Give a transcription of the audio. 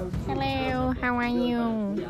Hello, how are you?